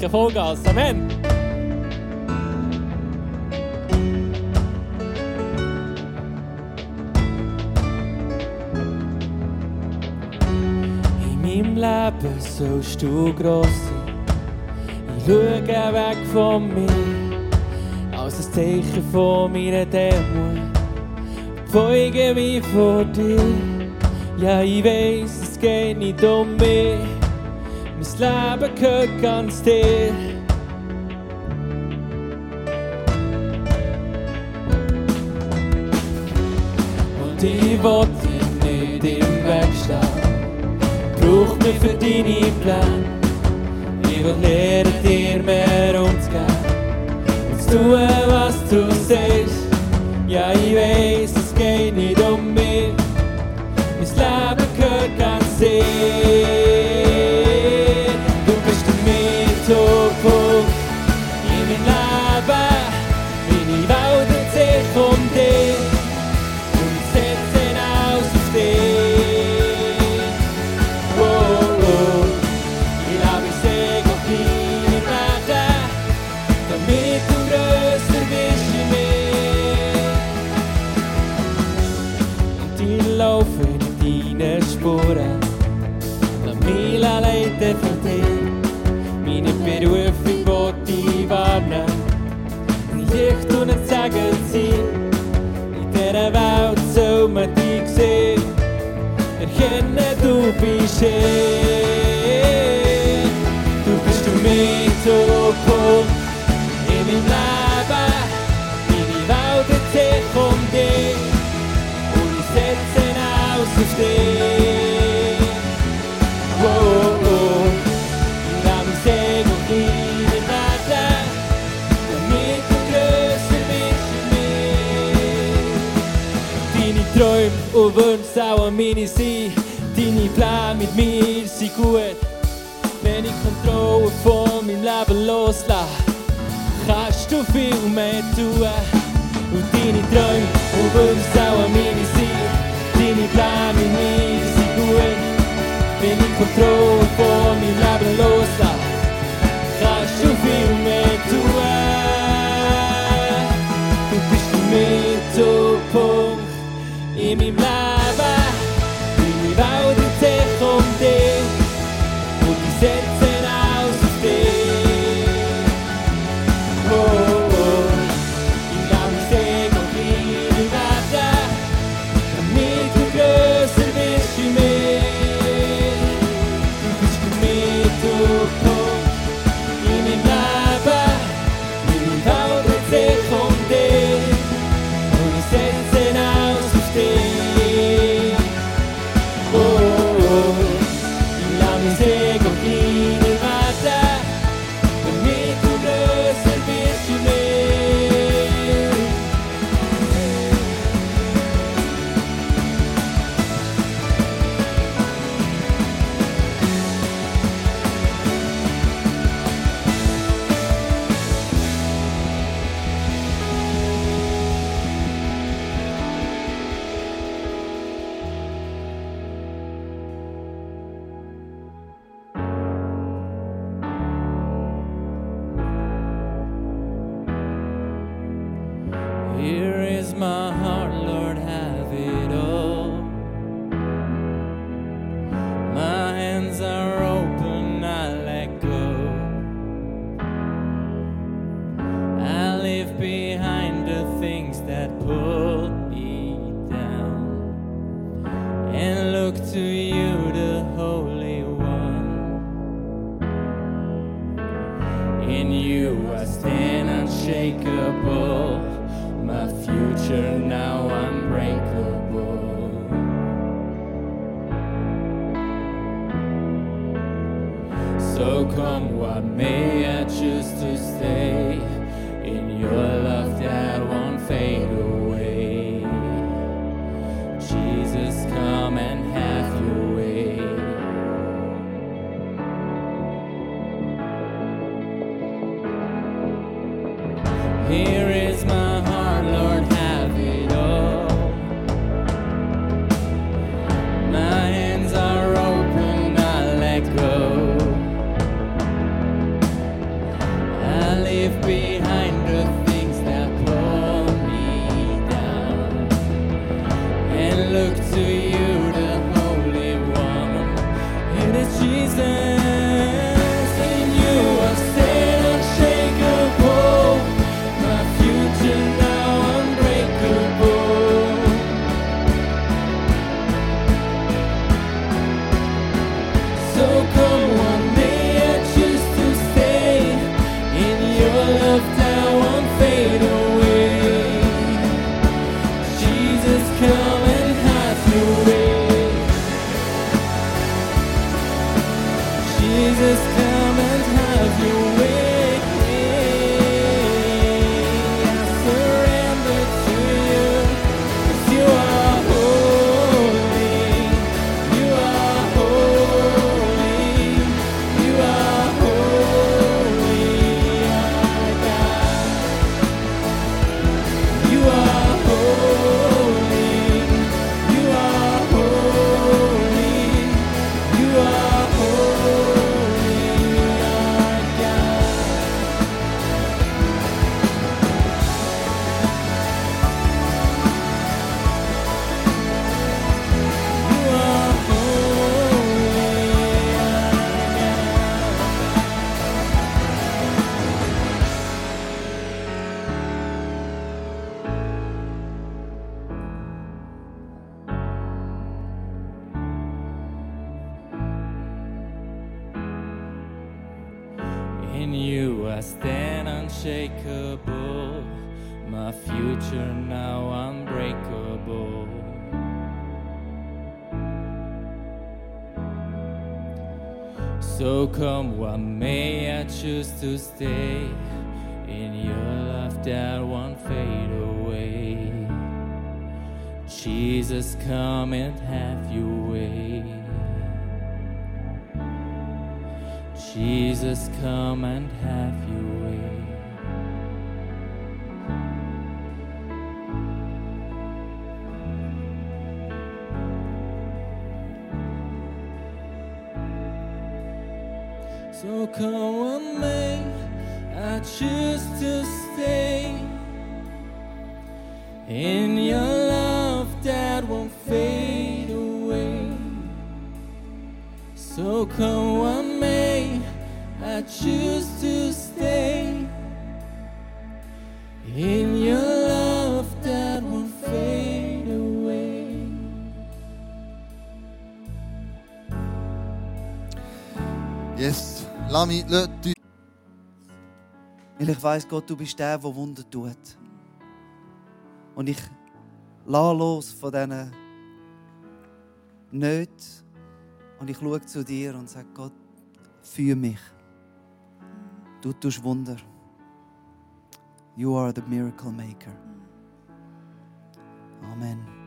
kein Vollgas. Amen. In meinem Leben sollst du gross sein. Ich schaue weg von mir, als ein Zeichen von meiner Demut. Beuge mich vor dir. Ja, ich weiß, es geht nicht um mich mislabet kyrkans del. Och i vårt inne i din verkstad Bruk mig för din ibland Jag vill leda dig med ondska Du är vad du sägs Ja, jag vet, es geht inte om mig Mitt liv är kört kan ses du bist hier. Du bist für mich in meinem Leben. Meine Welt hat sich von dir und ich setze aus auf dich. Oh, oh, oh. In deinem Segen und in den deinem damit du größer bist für mich. Deine Träume und Wünsche auch an meine Seite deine Pläne mit mir sind gut. Wenn ich Kontrolle von meinem Leben loslasse, kannst du viel mehr tun. Und deine Träume und Wünsche auch meine sein, deine Pläne mit mir sind gut. Wenn ich Kontrolle von meinem Leben loslasse, to you, I stand unshakable, my future now unbreakable. So come what may, I choose to stay in your love that won't fade away. Jesus, come and have your way. Jesus, come and have your way. So come what may, I choose to stay in your love that won't fade away. So come what may, choose to stay in your love that won't fade away. Yes, lass mich, lass uns Weil ich weiß, Gott, du bist der, der Wunder tut. Und ich lasse los von diesen Nöten und ich schaue zu dir und sage, Gott, für mich. Du tust Wunder. You are the miracle maker. Mm. Amen.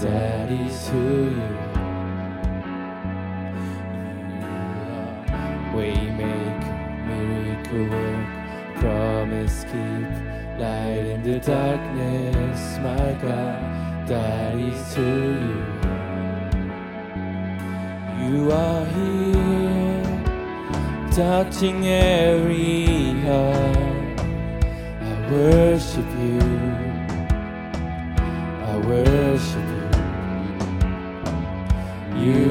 Is who you are. Waymaker, miracle work, promise keep, light in the darkness, my God. Is who you are. You are here, touching every heart. I worship you.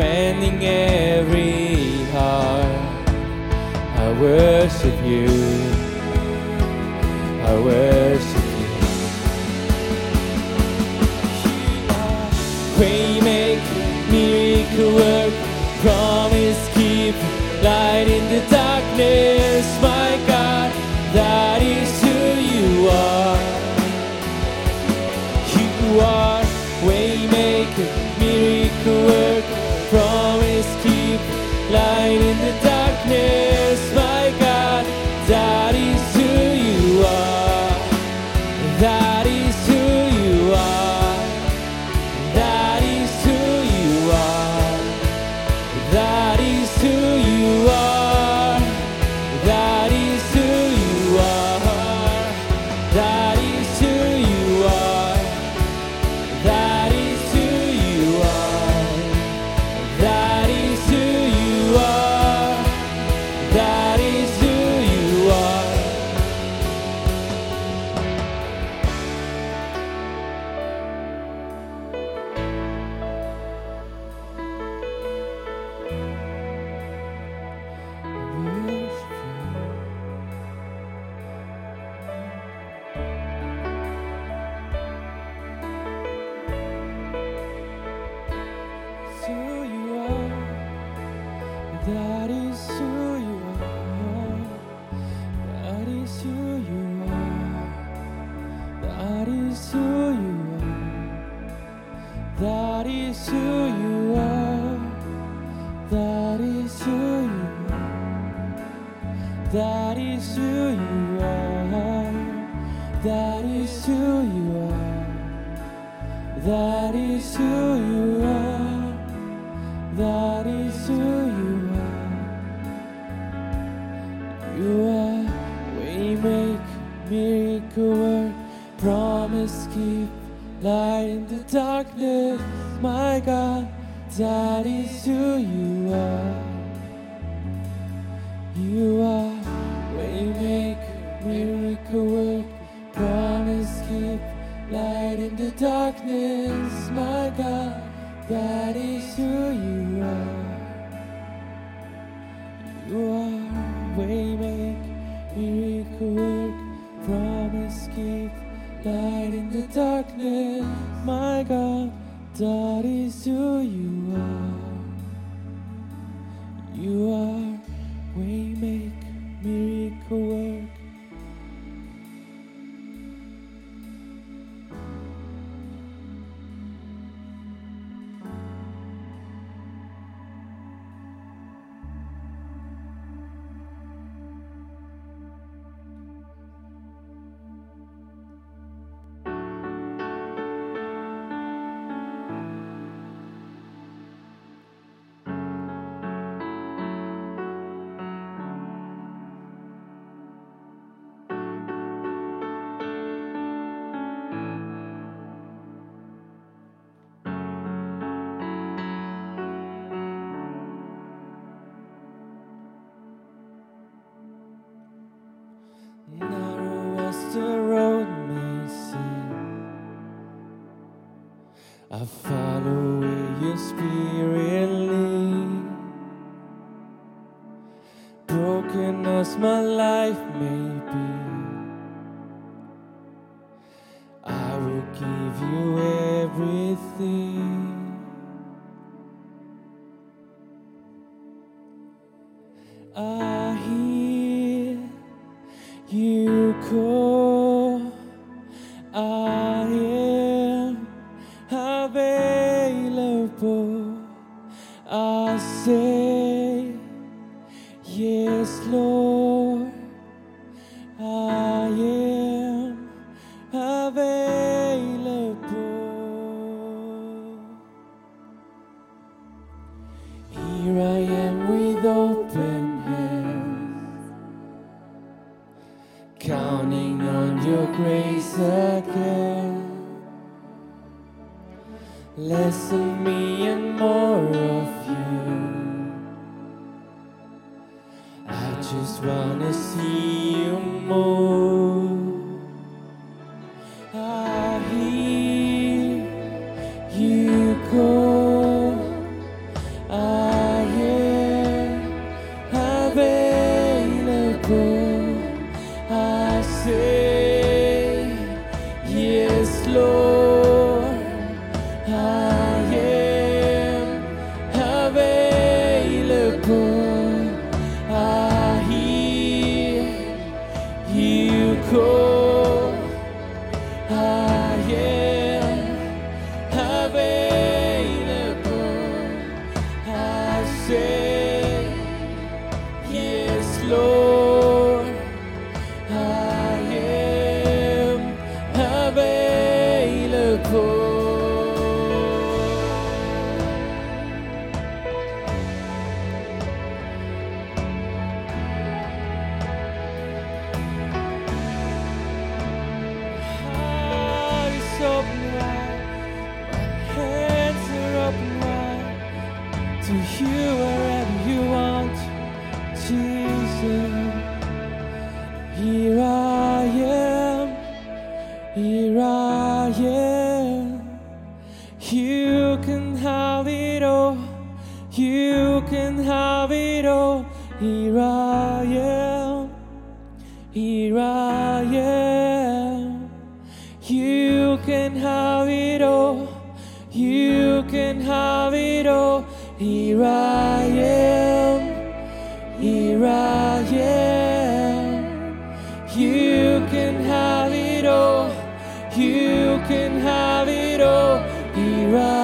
mending every heart. I worship you. I worship you. Waymaker, miracle work, promise keep, light in the darkness, my God, that is who you are. You are waymaker, miracle work, That is who you are. You are waymaker, miracle work, promise keep, light in the darkness, my God. That is who you are. You are waymaker, miracle work, promise keep, light in the darkness, my God. That is who you my life may be, I will give you everything. less of me and more of you. I just wanna see you more. You can have it all. You can have it all. Here I am. Here I am. You can have it all. You can have it all. Here I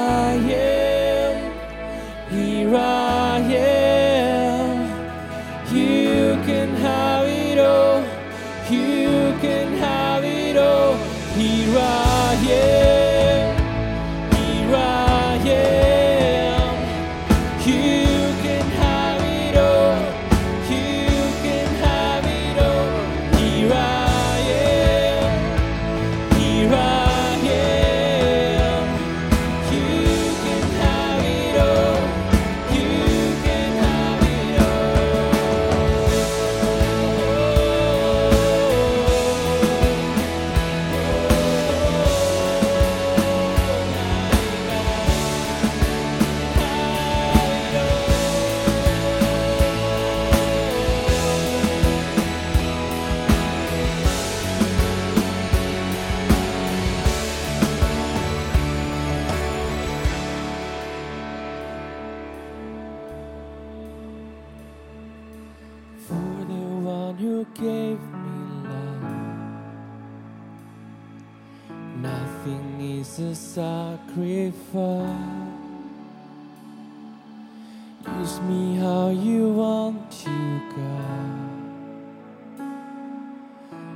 how you want to go.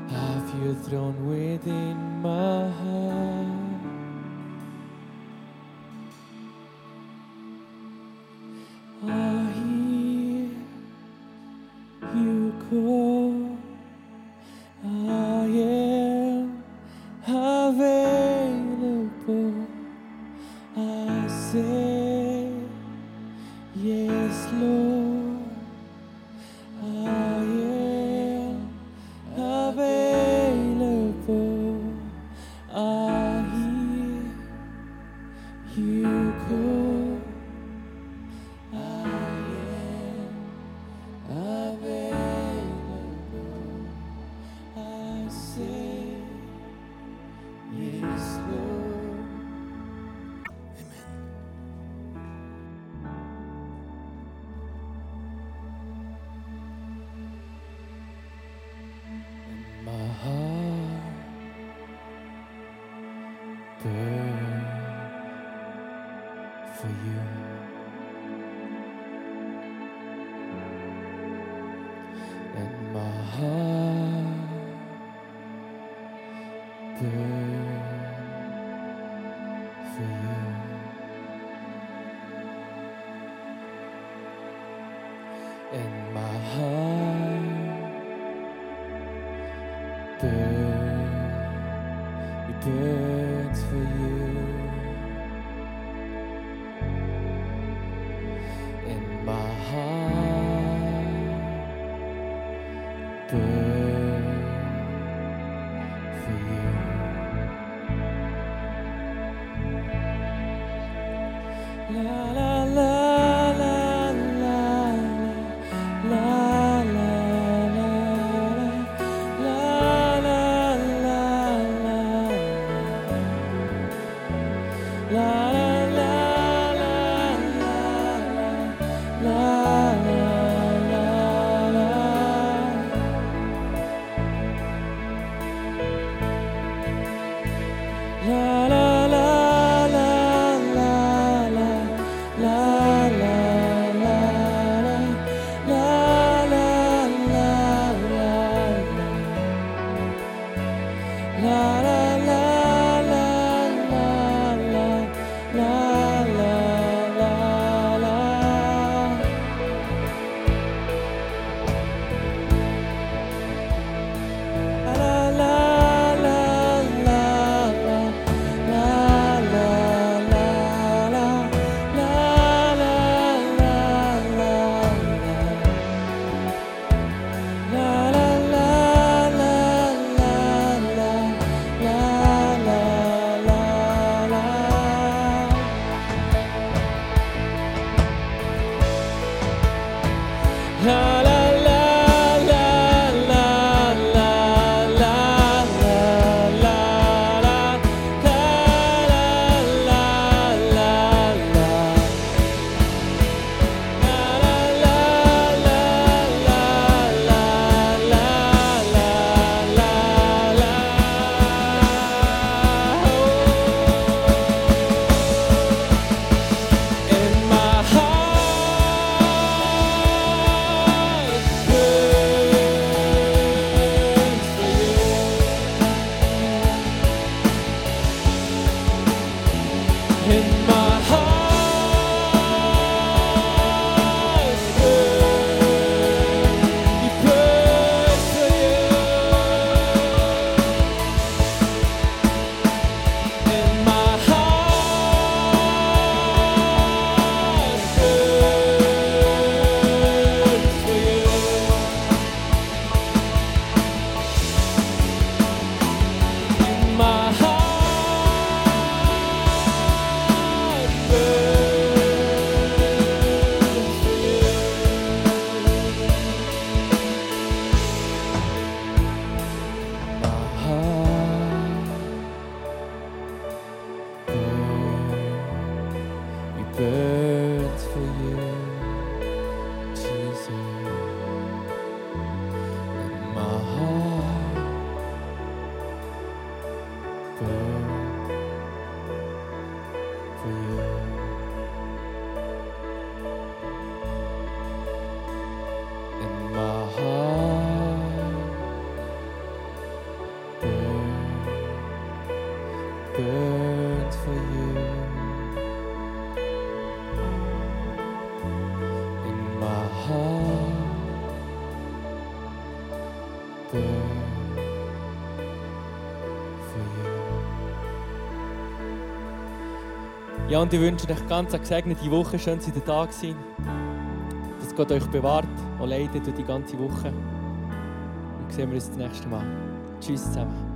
Have you throne within my heart? Ja, und ich wünsche euch ganz eine gesegnete Woche. Schön, dass ihr da seid. Dass Gott euch bewahrt und leidet durch die ganze Woche. Und sehen wir uns das nächste Mal. Tschüss zusammen.